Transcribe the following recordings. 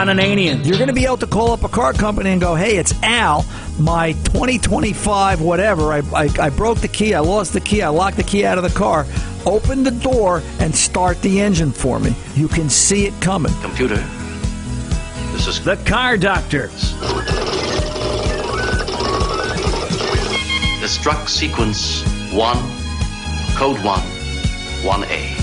Ron Ananian. You're going to be able to call up a car company and go, hey, it's Al. My 2025 whatever. I, I, I broke the key. I lost the key. I locked the key out of the car. Open the door and start the engine for me. You can see it coming. Computer, this is The Car Doctor. Destruct Sequence 1, Code 1, 1A.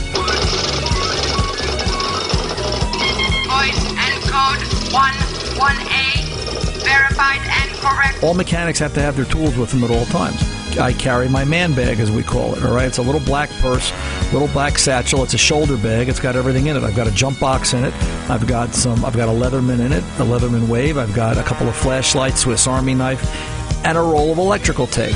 1A. Verified and correct. All mechanics have to have their tools with them at all times. I carry my man bag, as we call it. All right, it's a little black purse, little black satchel. It's a shoulder bag. It's got everything in it. I've got a jump box in it. I've got some. I've got a Leatherman in it, a Leatherman Wave. I've got a couple of flashlights, Swiss Army knife, and a roll of electrical tape.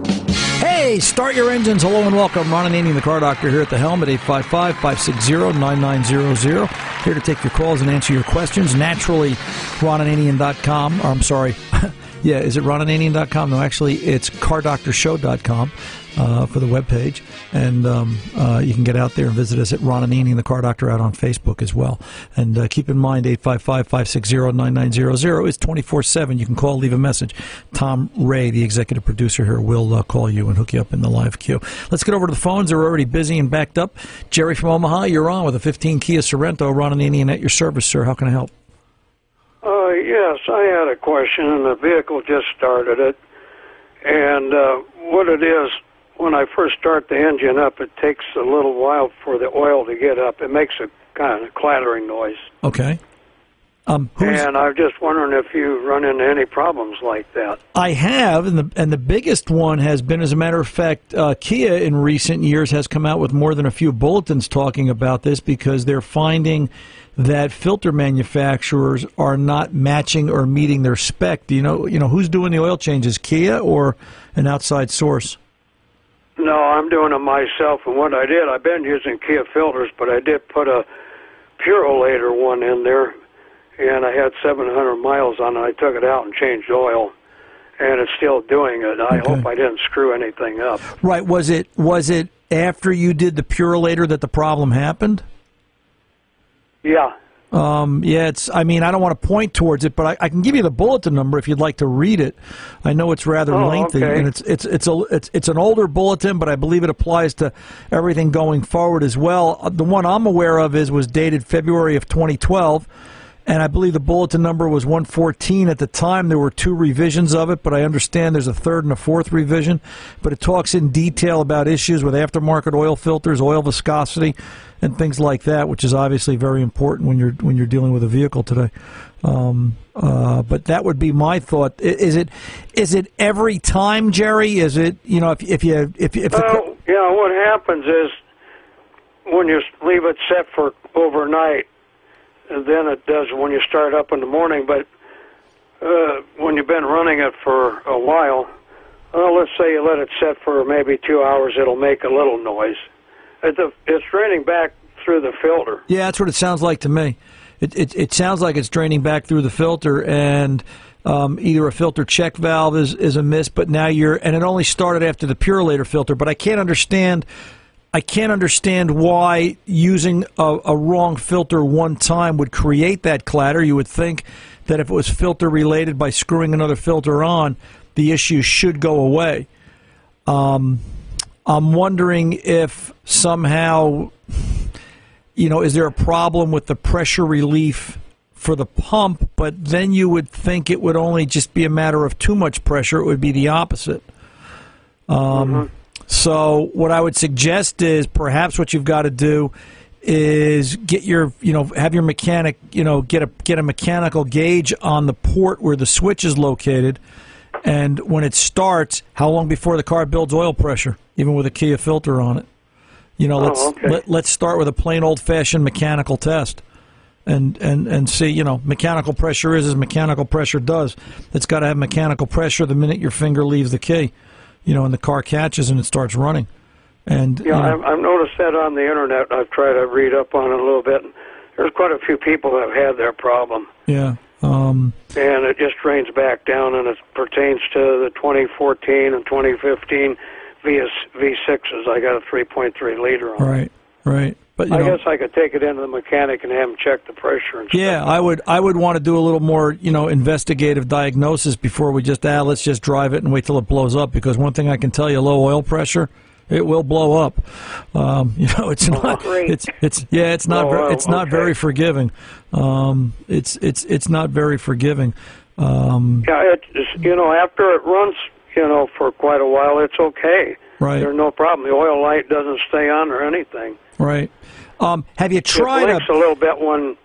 Hey, start your engines. Hello and welcome. Ron Ananian, the car doctor, here at the helm at 855 560 9900. Here to take your calls and answer your questions. Naturally, ronananian.com. Or I'm sorry. yeah, is it ronananian.com? No, actually, it's cardoctorshow.com uh, for the webpage. And um, uh, you can get out there and visit us at Ron Ananian, the car doctor, out on Facebook as well. And uh, keep in mind, 855 560 9900 is 24 7. You can call, leave a message. Tom Ray, the executive producer here, will uh, call you and hook you up in the live queue. Let's get over to the phones. They're already busy and backed up. Jerry from Omaha, you're on with a 15 Kia Sorento. Ron Ananian at your service, sir. How can I help? Uh, yes, I had a question, and the vehicle just started it. And uh, what it is, when I first start the engine up, it takes a little while for the oil to get up. It makes a kind of clattering noise. Okay. Um, And I'm just wondering if you run into any problems like that. I have, and the and the biggest one has been, as a matter of fact, uh, Kia in recent years has come out with more than a few bulletins talking about this because they're finding that filter manufacturers are not matching or meeting their spec. Do you know, you know, who's doing the oil changes, Kia or an outside source? No, I'm doing it myself, and what I did, I've been using Kia filters, but I did put a Purolator one in there, and I had 700 miles on it. I took it out and changed oil, and it's still doing it. I Okay. hope I didn't screw anything up. Right? Was it was it after you did the Purolator that the problem happened? Yeah, Um, yeah, it's. I mean, I don't want to point towards it, but I, I can give you the bulletin number if you'd like to read it. I know it's rather Oh, lengthy, okay. and it's it's it's a it's it's an older bulletin, but I believe it applies to everything going forward as well. Uh, The one I'm aware of is was dated February of 2012. And I believe the bulletin number was 114 at the time. There were two revisions of it, but I understand there's a third and a fourth revision. But it talks in detail about issues with aftermarket oil filters, oil viscosity, and things like that, which is obviously very important when you're when you're dealing with a vehicle today. Um, uh, but that would be my thought. Is it is it every time, Jerry? Is it you know if if you if if the, Well, yeah, what happens is when you leave it set for overnight, then it does when you start up in the morning. But uh, when you've been running it for a while, well, let's say you let it set for maybe two hours, it'll make a little noise. It's, a, draining back through the filter. Yeah, that's what it sounds like to me. It it, it sounds like it's draining back through the filter, and um, either a filter check valve is is amiss. But now you're, and it only started after the Purolator filter. But I can't understand. I can't understand why using a, a wrong filter one time would create that clatter. You would think that if it was filter related by screwing another filter on, the issue should go away. Um, I'm wondering if somehow you know, is there a problem with the pressure relief for the pump? But then you would think it would only just be a matter of too much pressure. It would be the opposite. Um, So what I would suggest is perhaps what you've got to do is get your you know have your mechanic you know get a get a mechanical gauge on the port where the switch is located. And when it starts how long before the car builds oil pressure even with a Kia filter on it? You know oh, let's Oh, okay. let, let's start with a plain old fashioned mechanical test and and and see you know mechanical pressure is as mechanical pressure does. It's got to have mechanical pressure the minute your finger leaves the key you know and the car catches and it starts running and Yeah, you know, I've, I've noticed that on the internet. I've tried to read up on it a little bit. There's quite a few people that have had that problem, yeah um and it just drains back down, and it pertains to the 2014 and 2015 VS, V6s. I got a 3.3 liter on. Right, right. But you I know, guess I could take it into the mechanic and have him check the pressure and stuff. yeah, I would, I would want to do a little more, you know, investigative diagnosis before we just ah, let's just drive it and wait till it blows up. Because one thing I can tell you, low oil pressure, it will blow up. Um, you know, it's not, great. it's, it's, yeah, it's not, Oh, very, it's not okay. very forgiving. Um, it's, it's, it's not very forgiving. Um, Yeah, it is, you know, after it runs, you know, for quite a while, it's okay. Right. There's no problem. The oil light doesn't stay on or anything. right. Um, have you It tried a, blinks a little bit when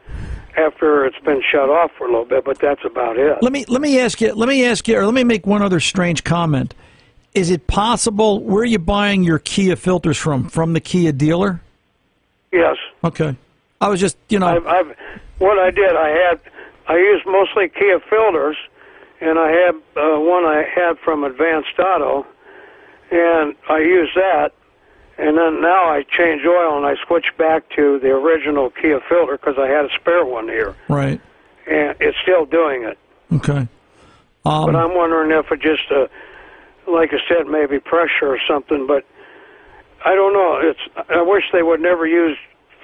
after it's been shut off for a little bit, but that's about it. Let me let me ask you. Let me ask you, or let me make one other strange comment. Is it possible? Where are you buying your Kia filters from? From the Kia dealer? Yes, Okay. I was just, you know, I've, I've what I did. I had I used mostly Kia filters, and I had uh, one I had from Advanced Auto, and I use that. And then now I change oil and I switch back to the original Kia filter because I had a spare one here, right. and it's still doing it. Okay. Um, But I'm wondering if it just, uh, like I said, maybe pressure or something. But I don't know. It's. I wish they would never use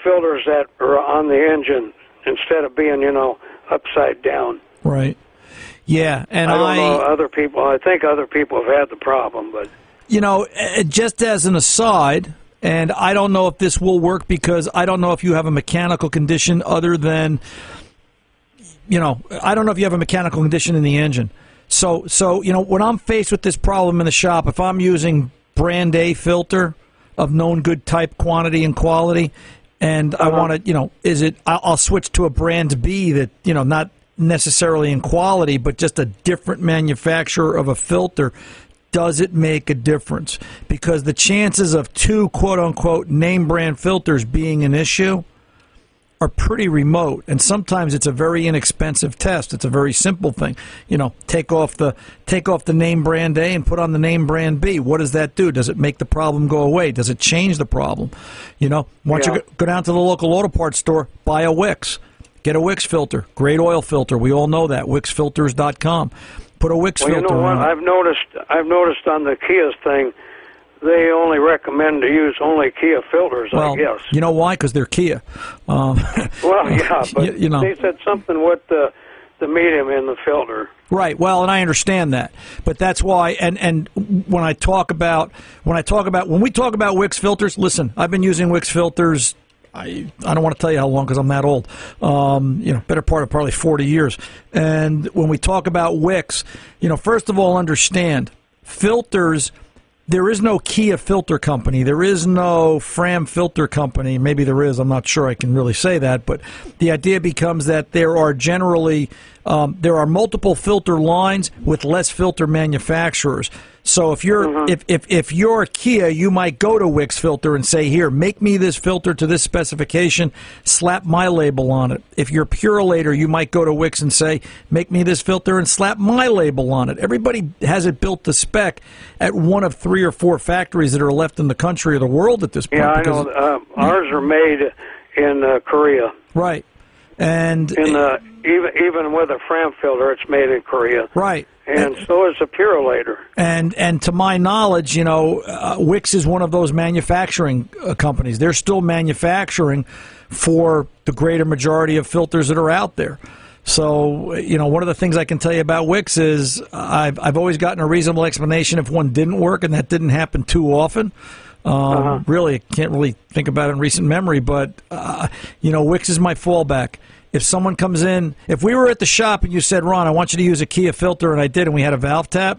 filters that are on the engine instead of being, you know, upside down. right. Yeah, and I don't I, know other people. I think other people have had the problem, but you know, just as an aside, and I don't know if this will work because I don't know if you have a mechanical condition other than, you know, I don't know if you have a mechanical condition in the engine. So, so you know, when I'm faced with this problem in the shop, if I'm using brand A filter of known good type, quantity, and quality, and I uh-huh. want to, you know, is it? I'll switch to a brand B that, you know, not necessarily in quality, but just a different manufacturer of a filter. Does it make a difference? Because the chances of two quote unquote name brand filters being an issue are pretty remote. And sometimes it's a very inexpensive test. It's a very simple thing. You know take off the take off the name brand A and put on the name brand B. What does that do? Does it make the problem go away? Does it change the problem? You know once Yeah. you go- go down to the local auto parts store buy a Wix. Get a Wix filter. Great oil filter. We all know that. Wixfilters.com put a Wix well, you filter know what? on it. I've noticed. I've noticed on the Kia's thing, they only recommend to use only Kia filters. well I guess. you know why because they're Kia um, Well, yeah, but you, you know they said something with the the medium in the filter. Right. Well, and I understand that, but that's why. And and when I talk about when I talk about when we talk about Wix filters, listen, I've been using Wix filters. I I don't want to tell you how long because I'm that old. Um, you know, better part of probably 40 years. And when we talk about Wix, you know, first of all, understand filters. There is no Kia filter company. There is no Fram filter company. Maybe there is. I'm not sure. I can really say that. But the idea becomes that there are generally um, there are multiple filter lines with less filter manufacturers. So if you're if, if if you're Kia, you might go to Wix Filter and say, "Here, make me this filter to this specification. Slap my label on it." If you're Purolator, you might go to Wix and say, "Make me this filter and slap my label on it." Everybody has it built to spec at one of three or four factories that are left in the country or the world at this point. Yeah, I know. Uh, ours are made in uh, Korea. Right, and In the even even with a Fram filter, it's made in Korea, right. and so is a Purolator. And and to my knowledge, you know, uh, Wix is one of those manufacturing uh, companies. They're still manufacturing for the greater majority of filters that are out there. So, you know, one of the things I can tell you about Wix is I've I've always gotten a reasonable explanation if one didn't work, and that didn't happen too often. Um, Really, can't really think about it in recent memory, but uh, you know, Wix is my fallback. If someone comes in, if we were at the shop and you said, "Ron, I want you to use a Kia filter," and I did, and we had a valve tap,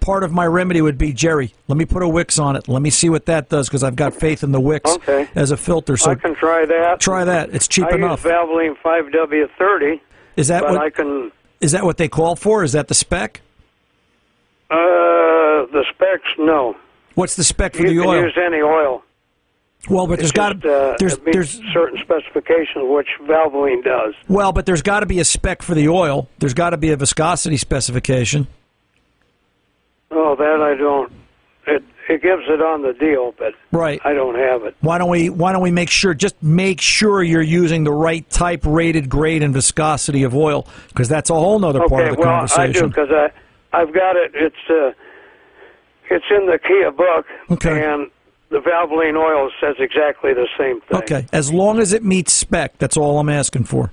part of my remedy would be Jerry. Let me put a Wix on it. Let me see what that does because I've got faith in the Wix Okay. as a filter. So I can try that. try that. It's cheap I enough. use Valvoline 5W30, Is that what I can. is that what they call for? Is that the spec? Uh, the specs, no. What's the spec for You the can oil? use any oil. well, but there's got to uh, there's there's certain specifications, which Valvoline does. well, but there's got to be a spec for the oil. There's got to be a viscosity specification. Oh, that I don't. It it gives it on the deal, but Right. I don't have it. Why don't we why don't we make sure just make sure you're using the right type rated grade and viscosity of oil because that's a whole nother part of the well, I do conversation. because I I've got it. It's uh, it's in the Kia book, Okay. and the Valvoline oil says exactly the same thing. Okay, as long as it meets spec, that's all I'm asking for.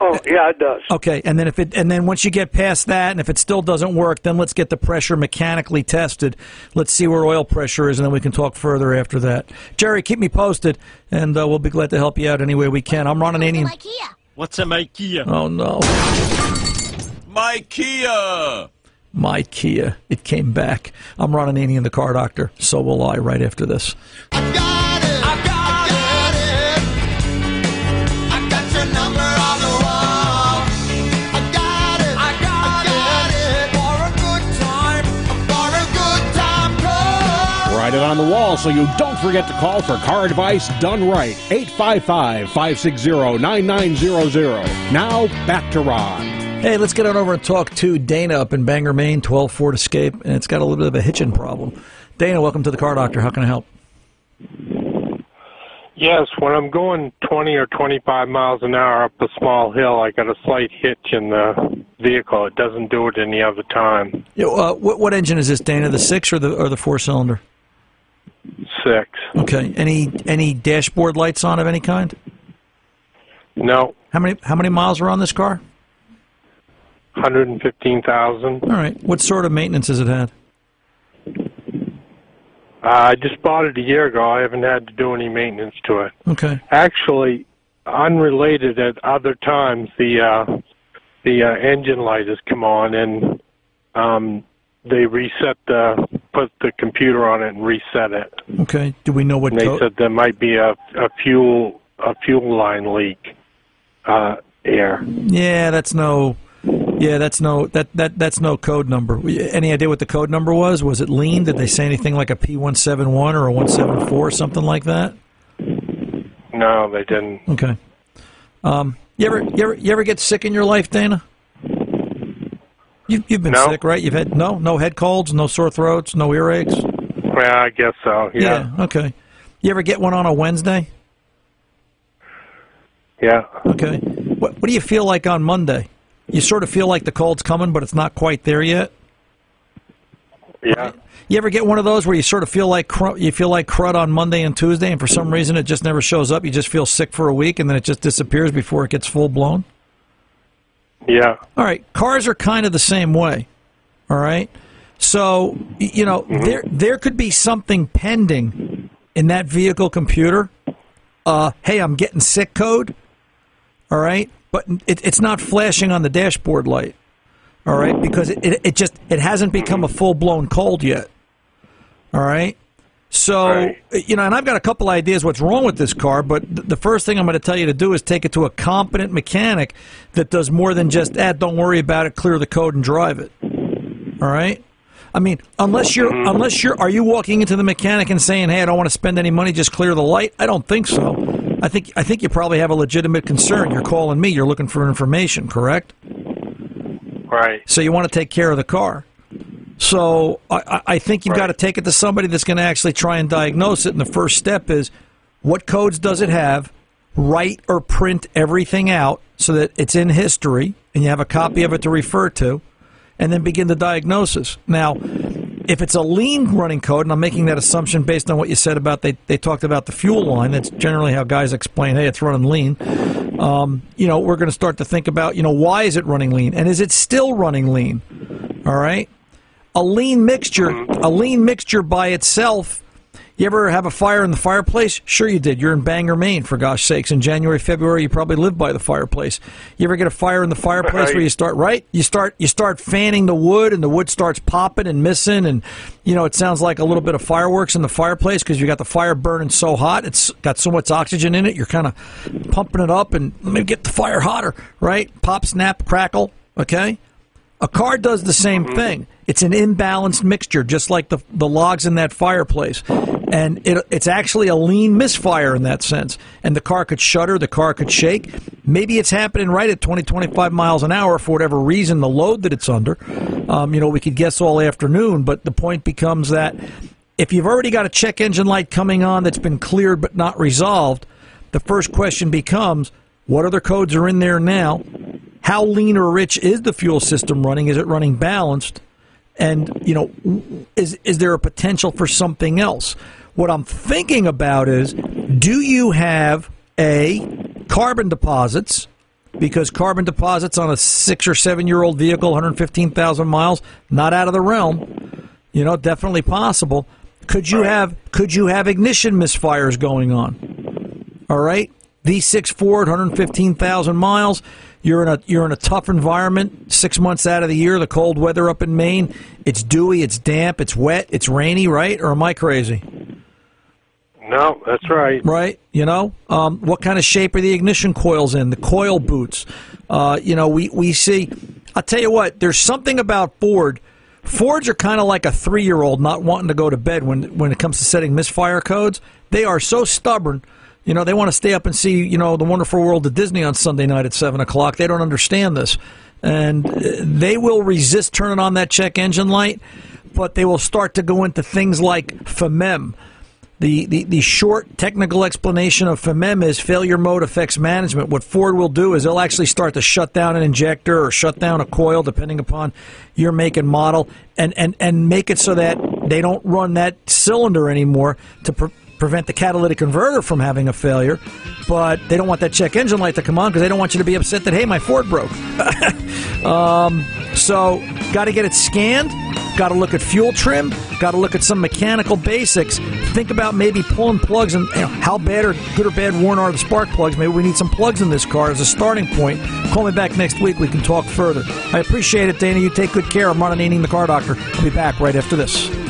Oh, yeah, it does. Okay, and then if it and then once you get past that, and if it still doesn't work, then let's get the pressure mechanically tested. Let's see where oil pressure is, and then we can talk further after that. Jerry, keep me posted, and uh, we'll be glad to help you out any way we can. I'm Ron Ananian. IKEA. What's a IKEA? Oh no, My Kia! My Kia! It came back. I'm Ron Ananian, the car doctor. So will I. Right after this. I got got, it. I got your number on the wall. I got it. I got, it. For a good time. For a good time call. Write it on the wall so you don't forget to call for car advice done right. 855 560 9900. Now, back to Ron. Hey, let's get on over and talk to Dana up in Bangor, Maine, 12 Ford Escape, and it's got a little bit of a hitching problem. Dana, welcome to the car doctor. How can I help? Yes, when I'm going 20 or 25 miles an hour up a small hill, I got a slight hitch in the vehicle. It doesn't do it any other time. Yeah, uh, what, what engine is this, Dana? The six or the or the four cylinder? Six. Okay. Any any dashboard lights on of any kind? No, How many how many miles are on this car? 115,000. All right. What sort of maintenance has it had? Uh, I just bought it a year ago. I haven't had to do any maintenance to it. Okay. Actually, unrelated at other times, the uh, the uh, engine light has come on and um, they reset the put the computer on it and reset it. Okay. Do we know what And they said there might be a, a fuel a fuel line leak. Uh, air. Yeah, that's no. Yeah, that's no that, that that's no code number. Any idea what the code number was? Was it lean? Did they say anything like a P one seven one or a one seven four, something like that? No, they didn't. Okay. Um, you ever you ever you ever get sick in your life, Dana? You you've been No. sick, right? You've had no no head colds, no sore throats, no earaches. Well, I guess so. Yeah. Okay. You ever get one on a Wednesday? Yeah. Okay. What what do you feel like on Monday? You sort of feel like the cold's coming, but it's not quite there yet. Yeah. You ever get one of those where you sort of feel like cr- you feel like crud on Monday and Tuesday, and for some reason it just never shows up. You just feel sick for a week, and then it just disappears before it gets full blown. Yeah. All right, cars are kind of the same way. All right, so you know there there could be something pending in that vehicle computer. Uh, hey, I'm getting sick code. All right, but it, it's not flashing on the dashboard light. All right, because it, it, it just it hasn't become a full blown cold yet. All right. So, you know, and I've got a couple ideas what's wrong with this car, but th- the first thing I'm going to tell you to do is take it to a competent mechanic that does more than just, ah, don't worry about it, clear the code and drive it. All right? I mean, unless you're, unless you're, are you walking into the mechanic and saying, hey, I don't want to spend any money, just clear the light? I don't think so. I think, I think you probably have a legitimate concern. You're calling me, you're looking for information, correct? Right. So you want to take care of the car. So I, I- I think you've got to take it to somebody that's going to actually try and diagnose it. And the first step is what codes does it have? Write or print everything out so that it's in history and you have a copy of it to refer to, and then begin the diagnosis. Now, if it's a lean running code, and I'm making that assumption based on what you said about they, they talked about the fuel line, that's generally how guys explain, hey, it's running lean. Um, you know, we're going to start to think about, you know, why is it running lean? And is it still running lean? All right. A lean mixture, a lean mixture by itself, You ever have a fire in the fireplace? Sure, you did. You're in Bangor, Maine, for gosh sakes. In January, February, you probably lived by the fireplace. You ever get a fire in the fireplace Right. where you start right? You start you start fanning the wood, and the wood starts popping and missing, and you know it sounds like a little bit of fireworks in the fireplace because you got the fire burning so hot. It's got so much oxygen in it. You're kind of pumping it up, and let me get the fire hotter. Right? Pop, snap, crackle. Okay. A car does the same mm-hmm. thing. It's an imbalanced mixture, just like the the logs in that fireplace, and it, it's actually a lean misfire in that sense. And the car could shudder, the car could shake. Maybe it's happening right at 20, 25 miles an hour for whatever reason, the load that it's under. Um, you know, we could guess all afternoon, but the point becomes that if you've already got a check engine light coming on that's been cleared but not resolved, the first question becomes, what other codes are in there now? how lean or rich is the fuel system running? Is it running balanced? And you know, is is there a potential for something else? What I'm thinking about is, do you have a carbon deposits? Because carbon deposits on a six or seven year old vehicle, 115,000 miles, not out of the realm. You know, definitely possible. Could you have could you have ignition misfires going on? All right, V6 Ford, 115,000 miles. You're in a you're in a tough environment. Six months out of the year, the cold weather up in Maine. It's dewy, it's damp, it's wet, it's rainy. Right? Or am I crazy? No, that's right. Right? You know, um, what kind of shape are the ignition coils in? The coil boots. Uh, you know, we we see. I'll tell you what. There's something about Ford. Fords are kind of like a three year old not wanting to go to bed when when it comes to setting misfire codes. They are so stubborn. You know, they want to stay up and see, you know, the wonderful world of Disney on Sunday night at 7 o'clock. They don't understand this. And uh, they will resist turning on that check engine light, but they will start to go into things like FMEM. The, the, the short technical explanation of FMEM is failure mode effects management. What Ford will do is they'll actually start to shut down an injector or shut down a coil, depending upon your make and model, and, and, and make it so that they don't run that cylinder anymore to pre- prevent the catalytic converter from having a failure. But they don't want that check engine light to come on because they don't want you to be upset that, hey, my Ford broke. um, so, got to get it scanned. Got to look at fuel trim. Got to look at some mechanical basics. Think about maybe pulling plugs and you know, how bad or good or bad worn are the spark plugs. Maybe we need some plugs in this car as a starting point. Call me back next week. We can talk further. I appreciate it, Dana. You take good care. I'm Ron the car doctor. I'll be back right after this.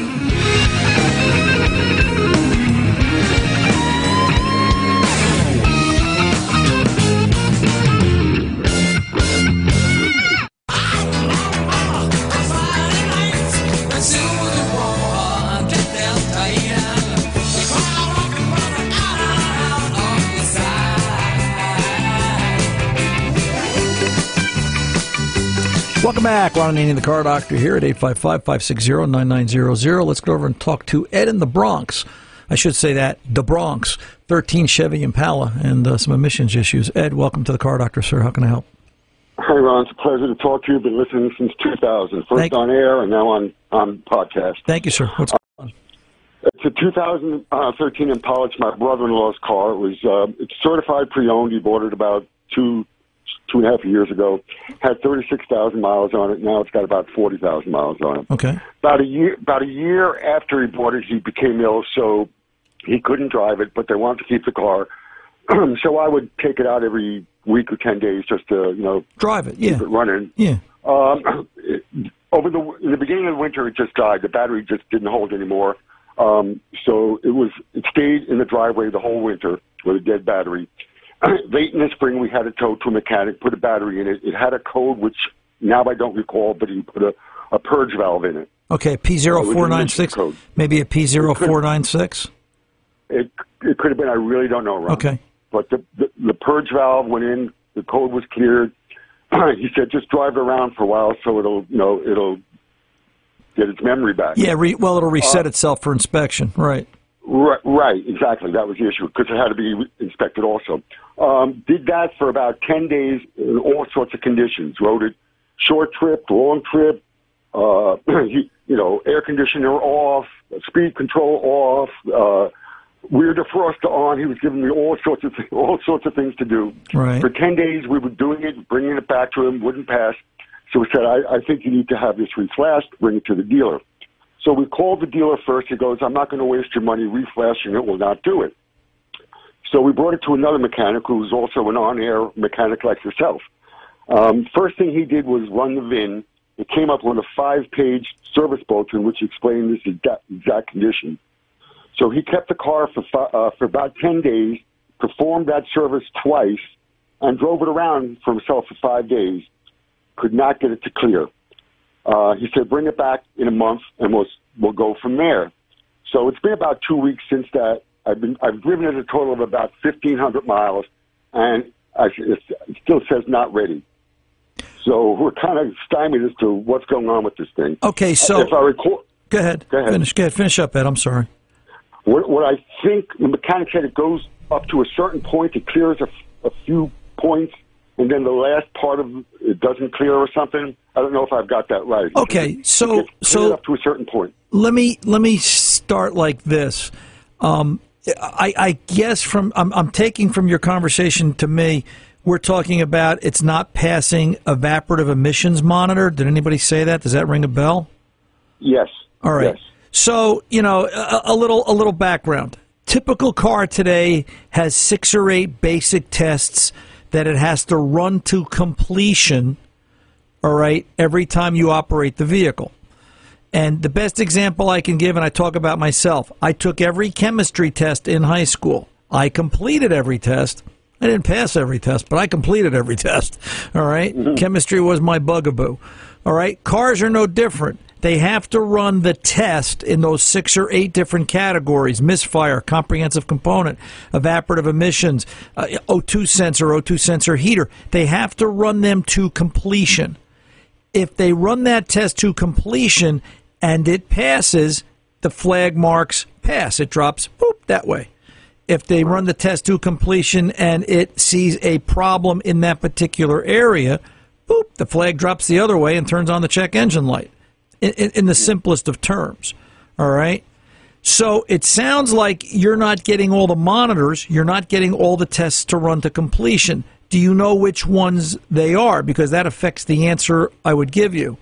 Back. Ron Ananian, the car doctor here at 855-560-9900. Let's go over and talk to Ed in the Bronx. I should say that, the Bronx. 13 Chevy Impala and uh, some emissions issues. Ed, welcome to the car doctor, sir. How can I help? Hi, Ron. It's a pleasure to talk to you. I've Been listening since 2000. First Thank- on air and now on, on podcast. Thank you, sir. What's going on? It's a 2013 Impala. It's my brother-in-law's car. It was uh, it's certified pre-owned. He bought it about two two and a half years ago. Had 36,000 miles on it. Now it's got about 40,000 miles on it. Okay. About a year about a year after he bought it, he became ill, so he couldn't drive it. But they wanted to keep the car, so I would take it out every week or 10 days just to you know Drive it, yeah. keep it running. Yeah. Um, it- over the in the beginning of the winter, it just died. The battery just didn't hold anymore. Um, so it was it stayed in the driveway the whole winter with a dead battery. Late in the spring, we had it towed to a mechanic, put a battery in it. It had a code which now I don't recall, but he put a, a purge valve in it. Okay, P0496. Maybe a P0496? It it could have been. I really don't know. Ron. Okay. But the, the the purge valve went in. The code was cleared. he said just drive it around for a while, so it'll you know it'll get its memory back. Yeah, re- well, it'll reset Uh, itself for inspection. Right. Right, right, exactly. That was the issue because it had to be inspected also. Um, did that for about 10 days in all sorts of conditions. Rode it short trip, long trip, uh, you, you know, air conditioner off, speed control off, uh, rear defroster on. He was giving me all sorts of th- all sorts of things to do. Right. For 10 days, we were doing it, bringing it back to him, wouldn't pass. So we said, I, I think you need to have this reflashed, bring it to the dealer. So we called the dealer first. He goes, I'm not going to waste your money reflashing it. Will not do it. So we brought it to another mechanic who was also an on-air mechanic like yourself. Um, first thing he did was run the VIN. It came up with a five-page service bulletin which explained this exact, exact condition. So he kept the car for fi- uh, for about ten days, performed that service twice, and drove it around for himself for five days. Could not get it to clear. Uh, he said, "Bring it back in a month, and we'll we'll go from there." So it's been about two weeks since that. I've been I've driven it a total of about fifteen hundred miles, and I, it still says not ready. So we're kind of stymied as to what's going on with this thing. Okay, so if I recall, go ahead. Go ahead. Finish. Go ahead. Finish up, Ed. I'm sorry. what, what I think the mechanic said it goes up to a certain point, it clears a, a few points, and then the last part of it doesn't clear or something. I don't know if I've got that right. Okay, so so up to a certain point. let me let me start like this. Um, I, I guess from I'm, I'm taking from your conversation to me, we're talking about it's not passing evaporative emissions monitor. Did anybody say that? Does that ring a bell? Yes. All right. Yes. So you know a, a little a little background. Typical car today has six or eight basic tests that it has to run to completion. All right, every time you operate the vehicle. And the best example I can give, and I talk about myself, I took every chemistry test in high school. I completed every test. I didn't pass every test, but I completed every test. All right? Chemistry was my bugaboo. All right? Cars are no different. They have to run the test in those six or eight different categories misfire, comprehensive component, evaporative emissions, uh, O2 sensor, O2 sensor heater. They have to run them to completion if they run that test to completion and it passes, the flag marks pass. It drops boop that way. If they run the test to completion and it sees a problem in that particular area, boop, the flag drops the other way and turns on the check engine light. In, in, in the simplest of terms. All right. So it sounds like you're not getting all the monitors, you're not getting all the tests to run to completion. Do you know which ones they are? Because that affects the answer I would give you.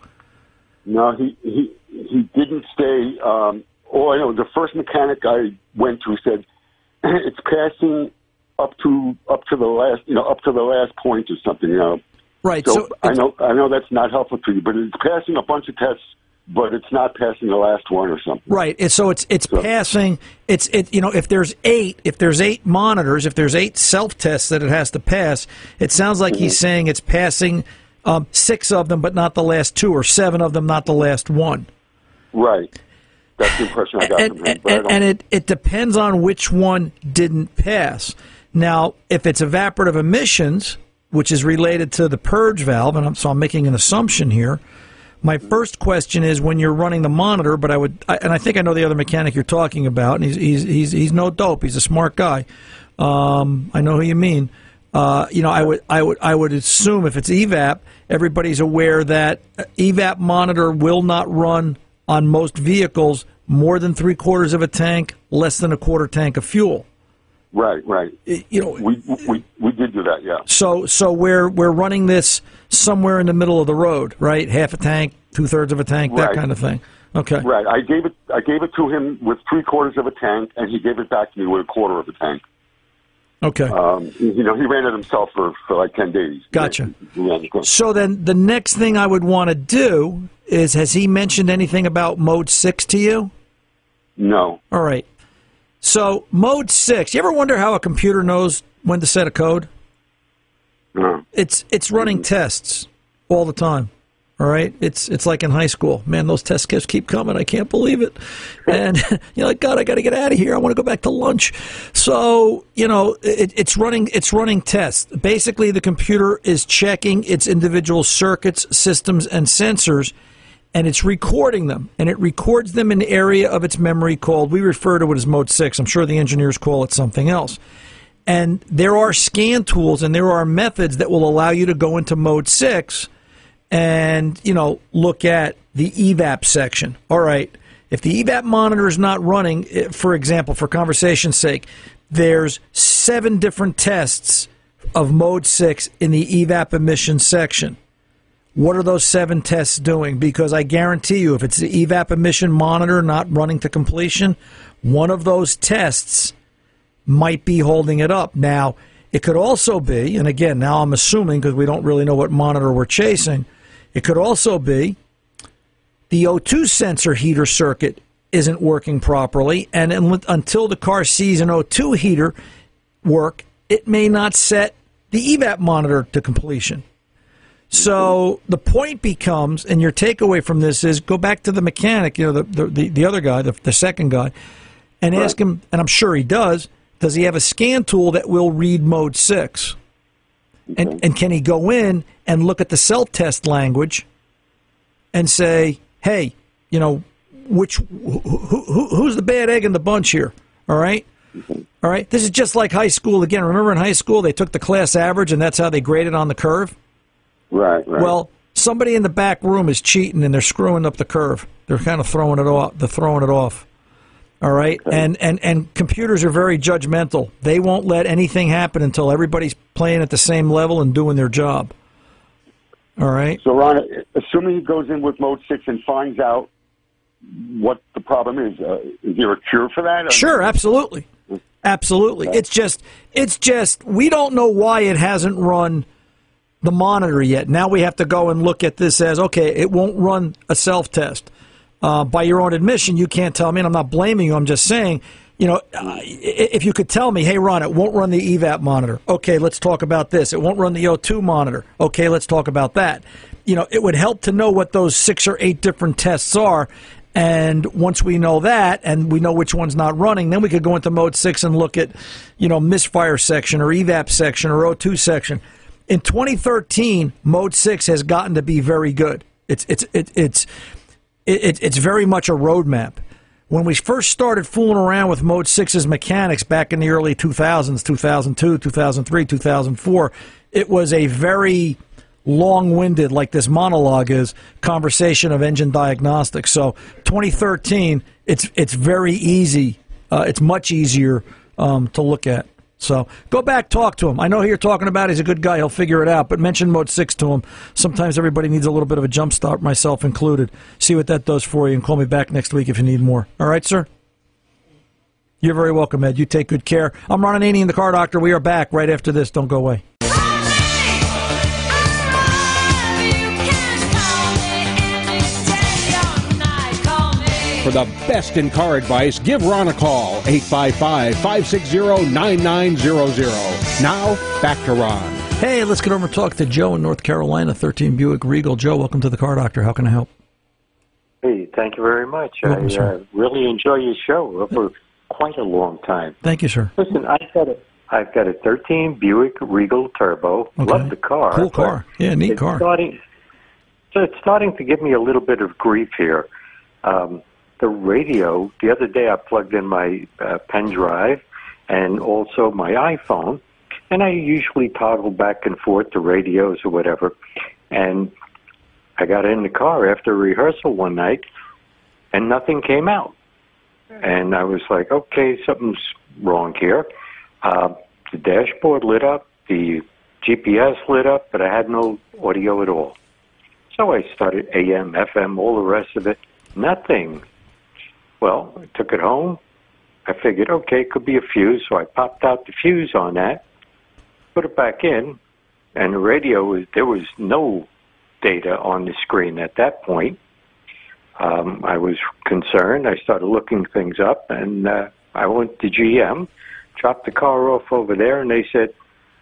No, he he he didn't say. Um, oh, I know. The first mechanic I went to said it's passing up to up to the last, you know, up to the last point or something. You know. Right. So, So, I know I know that's not helpful to you, but it's passing a bunch of tests, but it's not passing the last one or something. right. And so it's it's passing. It's it. You know, if there's eight, if there's eight monitors, if there's eight self tests that it has to pass, it sounds like he's saying it's passing um, six of them, but not the last two, or seven of them, not the last one. Right. That's the impression I got and, from him. And, and it, it depends on which one didn't pass. Now, if it's evaporative emissions, which is related to the purge valve, and I'm, so I'm making an assumption here. My first question is when you're running the monitor, but I would, I, and I think I know the other mechanic you're talking about, and he's he's he's, he's no dope. He's a smart guy. Um, I know who you mean. Uh, you know, I would I would I would assume if it's evap, everybody's aware that evap monitor will not run on most vehicles more than three quarters of a tank, less than a quarter tank of fuel. right, right. You know, We we we did do that. Yeah. so so we're we're running this somewhere in the middle of the road, right? Half a tank, two thirds of a tank, that kind of thing. Okay. Right. I gave it. I gave it to him with three quarters of a tank, and he gave it back to me with a quarter of a tank. Okay. Um, you know, he ran it himself for, for like ten days. Gotcha. He ran the car. So then the next thing I would want to do is has he mentioned anything about mode 6 to you? No. All right. So mode 6, you ever wonder how a computer knows when to set a code? No. It's it's running tests all the time. All right, it's it's like in high school. Man, those test kits keep coming. I can't believe it. And you're like, God, I got to get out of here. I want to go back to lunch. So you know, it, it's running it's running tests. Basically, the computer is checking its individual circuits, systems, and sensors, and it's recording them. And it records them in an area of its memory called we refer to it as mode six. I'm sure the engineers call it something else. And there are scan tools and there are methods that will allow you to go into mode six and, you know, look at the evap section. All right. If the evap monitor is not running, eh, for example, for conversation's sake, there's seven different tests of mode six in the evap emission section. What are those seven tests doing? Because I guarantee you, if it's the evap emission monitor not running to completion, one of those tests might be holding it up. Now, it could also be, and again, now I'm assuming because we don't really know what monitor we're chasing, it could also be the O2 sensor heater circuit isn't working properly, and until the car sees an O2 heater work, it may not set the evap monitor to completion. So the point becomes, and your takeaway from this is go back to the mechanic, you know, the the, the, the other guy, the, the second guy, and ask him, and I'm sure he does, does he have a scan tool that will read mode six? And, and can he go in and look at the self test language and say, hey, you know, which who, who, who's the bad egg in the bunch here? All right, all right. This is just like high school again. Remember in high school they took the class average and that's how they graded on the curve. Right, right. Well, somebody in the back room is cheating and they're screwing up the curve. They're kind of throwing it off. They're throwing it off. All right, and and and computers are very judgmental. They won't let anything happen until everybody's playing at the same level and doing their job. All right. So, Ron, assuming he goes in with mode six and finds out what the problem is, uh, is there a cure for that? Sure, absolutely, absolutely. It's just, it's just, we don't know why it hasn't run the monitor yet. Now we have to go and look at this as okay, it won't run a self test. Uh, by your own admission, you can't tell me, and I'm not blaming you. I'm just saying, you know, uh, if you could tell me, hey, Ron, it won't run the EVAP monitor. Okay, let's talk about this. It won't run the O2 monitor. Okay, let's talk about that. You know, it would help to know what those six or eight different tests are. And once we know that and we know which one's not running, then we could go into mode six and look at, you know, misfire section or evap section or O2 section. In 2013, mode six has gotten to be very good. It's it's it, it's it, it's very much a roadmap. When we first started fooling around with Mode 6's mechanics back in the early 2000s, 2002, 2003, 2004, it was a very long winded, like this monologue is, conversation of engine diagnostics. So 2013, it's, it's very easy. Uh, it's much easier um, to look at. So go back, talk to him. I know who you're talking about. He's a good guy. He'll figure it out. But mention Mode 6 to him. Sometimes everybody needs a little bit of a jump start, myself included. See what that does for you and call me back next week if you need more. All right, sir? You're very welcome, Ed. You take good care. I'm Ron Ananian, the car doctor. We are back right after this. Don't go away. For the best in car advice, give Ron a call, 855 560 9900. Now, back to Ron. Hey, let's get over and talk to Joe in North Carolina, 13 Buick Regal. Joe, welcome to the car doctor. How can I help? Hey, thank you very much. Welcome, I uh, really enjoy your show for quite a long time. Thank you, sir. Listen, I've got a I've got a 13 Buick Regal Turbo. Okay. Love the car. Cool car. Yeah, neat it's car. Starting, so it's starting to give me a little bit of grief here. Um, the radio. The other day, I plugged in my uh, pen drive and also my iPhone, and I usually toggle back and forth to radios or whatever. And I got in the car after rehearsal one night, and nothing came out. And I was like, okay, something's wrong here. Uh, the dashboard lit up, the GPS lit up, but I had no audio at all. So I started AM, FM, all the rest of it. Nothing. Well, I took it home. I figured, okay, it could be a fuse. So I popped out the fuse on that, put it back in, and the radio was there was no data on the screen at that point. Um, I was concerned. I started looking things up, and uh, I went to GM, dropped the car off over there, and they said,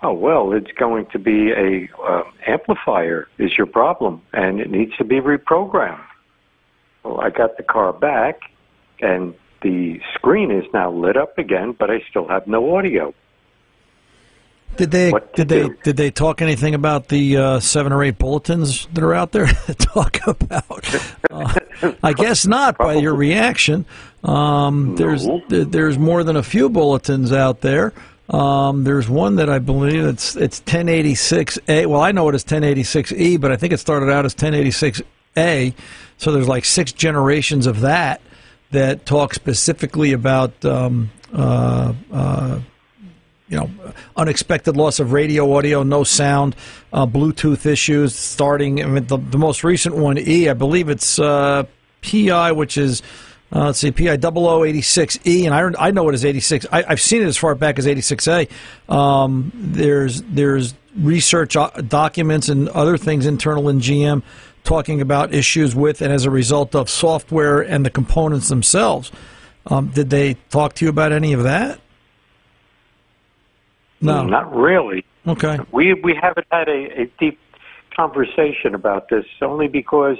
"Oh well, it's going to be a uh, amplifier is your problem, and it needs to be reprogrammed." Well, I got the car back, and the screen is now lit up again, but I still have no audio. Did they did they do? did they talk anything about the uh, seven or eight bulletins that are out there to talk about? Uh, I guess not by your reaction. Um, there's there's more than a few bulletins out there. Um, there's one that I believe it's it's 1086A. Well, I know it is 1086E, but I think it started out as 1086A. So there's like six generations of that that talk specifically about um, uh, uh, you know, unexpected loss of radio audio, no sound, uh, Bluetooth issues. Starting, I mean, the, the most recent one, E, I believe it's uh, PI, which is. Uh, let's see, PI 0086E, and I, I know it is 86. I, I've seen it as far back as 86A. Um, there's there's research uh, documents and other things internal in GM talking about issues with and as a result of software and the components themselves. Um, did they talk to you about any of that? No, not really. Okay. We we haven't had a, a deep conversation about this only because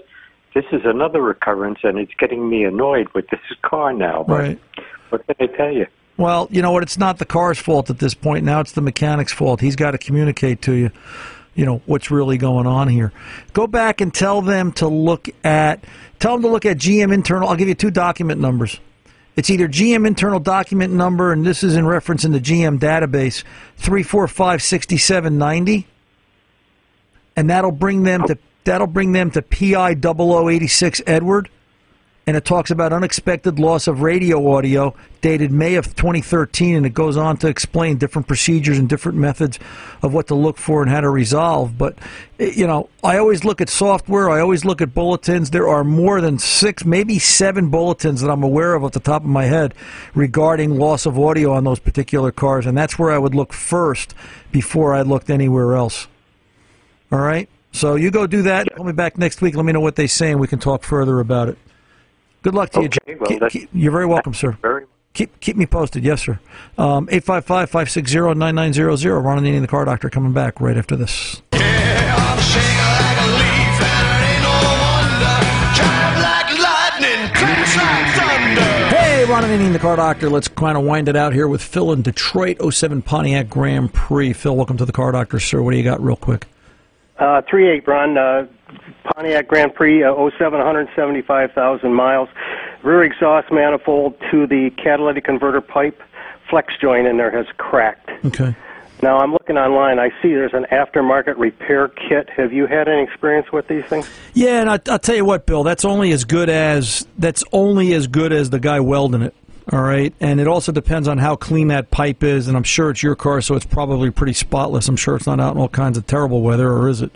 this is another recurrence and it's getting me annoyed with this car now. But Right. what can I tell you? Well, you know what? It's not the car's fault at this point. Now it's the mechanic's fault. He's got to communicate to you, you know, what's really going on here. Go back and tell them to look at, tell them to look at GM internal. I'll give you two document numbers. It's either GM internal document number, and this is in reference in the GM database, 3456790. And that'll bring them to that'll bring them to PI 0086 Edward and it talks about unexpected loss of radio audio dated May of 2013, and it goes on to explain different procedures and different methods of what to look for and how to resolve. But, you know, I always look at software, I always look at bulletins. There are more than six, maybe seven bulletins that I'm aware of off the top of my head regarding loss of audio on those particular cars, and that's where I would look first before I looked anywhere else. All right? So you go do that. Call me back next week. Let me know what they say, and we can talk further about it. Good luck to you, Jim. well, Keep- you're very welcome, sir. Very Keep keep me posted, yes, sir. Um, 855-560-9900. Ron Ananian, the car doctor, coming back right after this. Hey, Ron and the car doctor. Let's kind of wind it out here with Phil in Detroit, 07 Pontiac Grand Prix. Phil, welcome to the car doctor, sir. What do you got, real quick? Uh, three eight run, uh, Pontiac Grand Prix, uh, 07, 175,000 miles. Rear exhaust manifold to the catalytic converter pipe flex joint in there has cracked. Okay. Now I'm looking online. I see there's an aftermarket repair kit. Have you had any experience with these things? Yeah, and I, I'll tell you what, Bill. That's only as good as that's only as good as the guy welding it. All right, and it also depends on how clean that pipe is. And I'm sure it's your car, so it's probably pretty spotless. I'm sure it's not out in all kinds of terrible weather, or is it?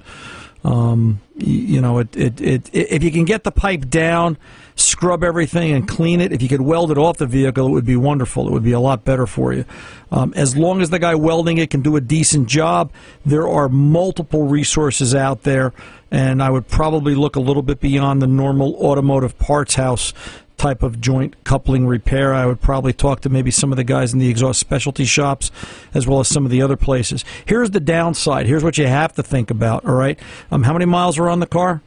Um, you know, it, it, it, if you can get the pipe down, scrub everything and clean it. If you could weld it off the vehicle, it would be wonderful. It would be a lot better for you. Um, as long as the guy welding it can do a decent job, there are multiple resources out there, and I would probably look a little bit beyond the normal automotive parts house type of joint coupling repair. I would probably talk to maybe some of the guys in the exhaust specialty shops as well as some of the other places. Here's the downside. Here's what you have to think about, all right? Um, how many miles are on the car?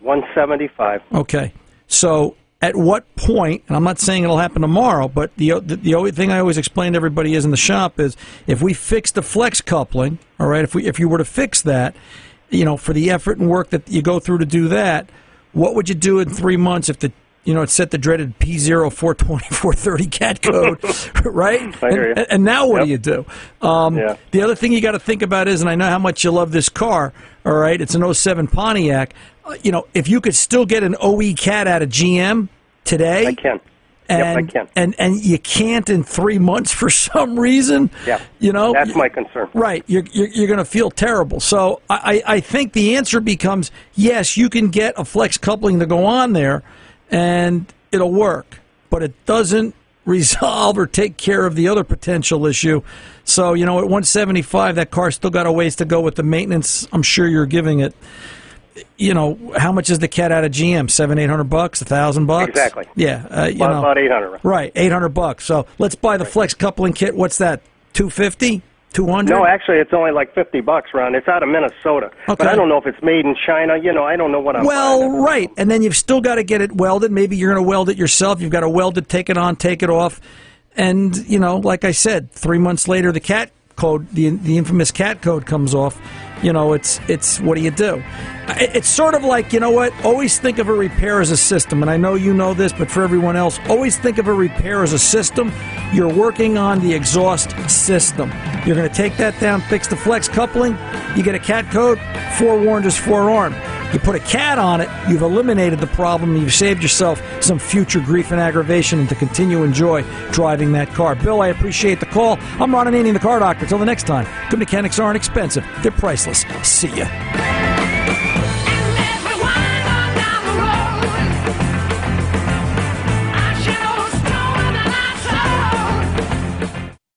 175. Okay. So at what point, and I'm not saying it'll happen tomorrow, but the, the the only thing I always explain to everybody is in the shop is if we fix the flex coupling, all right, if we if you were to fix that, you know, for the effort and work that you go through to do that, what would you do in three months if the you know, it set the dreaded P0 420 430 cat code, right? I hear you. And, and now what do you do? Um, Yeah. The other thing you got to think about is, and I know how much you love this car, all right, it's an 07 Pontiac. Uh, you know, if you could still get an OE cat out of GM today. I can. And, Yep, I can. And, and you can't in three months for some reason. Yeah. You know, That's my concern. Right. You're, you're, you're going to feel terrible. So I I think the answer becomes yes, you can get a flex coupling to go on there and it'll work, but it doesn't resolve or take care of the other potential issue. So, you know, at 175, that car still got a ways to go with the maintenance I'm sure you're giving it. You know, how much is the cat out of GM? Seven, eight hundred bucks, a thousand bucks? Exactly. Yeah. Uh, you About- know, about 800. Right, 800 bucks. So let's buy the flex coupling kit. What's that? 250? 200? No, actually, it's only like 50 bucks, Ron. It's out of Minnesota. But I don't know if it's made in China. You know, I don't know what I'm Well, right, and then you've still got to get it welded. Maybe you're going to weld it yourself. You've got to weld it, take it on, take it off, and you know, like I said, three months later, the cat code, the the infamous cat code, comes off. You know, it's it's what do you do? It's sort of like you know what? Always think of a repair as a system, and I know you know this, but for everyone else, always think of a repair as a system. You're working on the exhaust system. You're going to take that down, fix the flex coupling. You get a cat code. Forewarned is forearmed. You put a cat on it, you've eliminated the problem, you've saved yourself some future grief and aggravation and to continue enjoy driving that car. Bill, I appreciate the call. I'm Ron Ananian, the car doctor. Till the next time, good mechanics aren't expensive, they're priceless. See ya.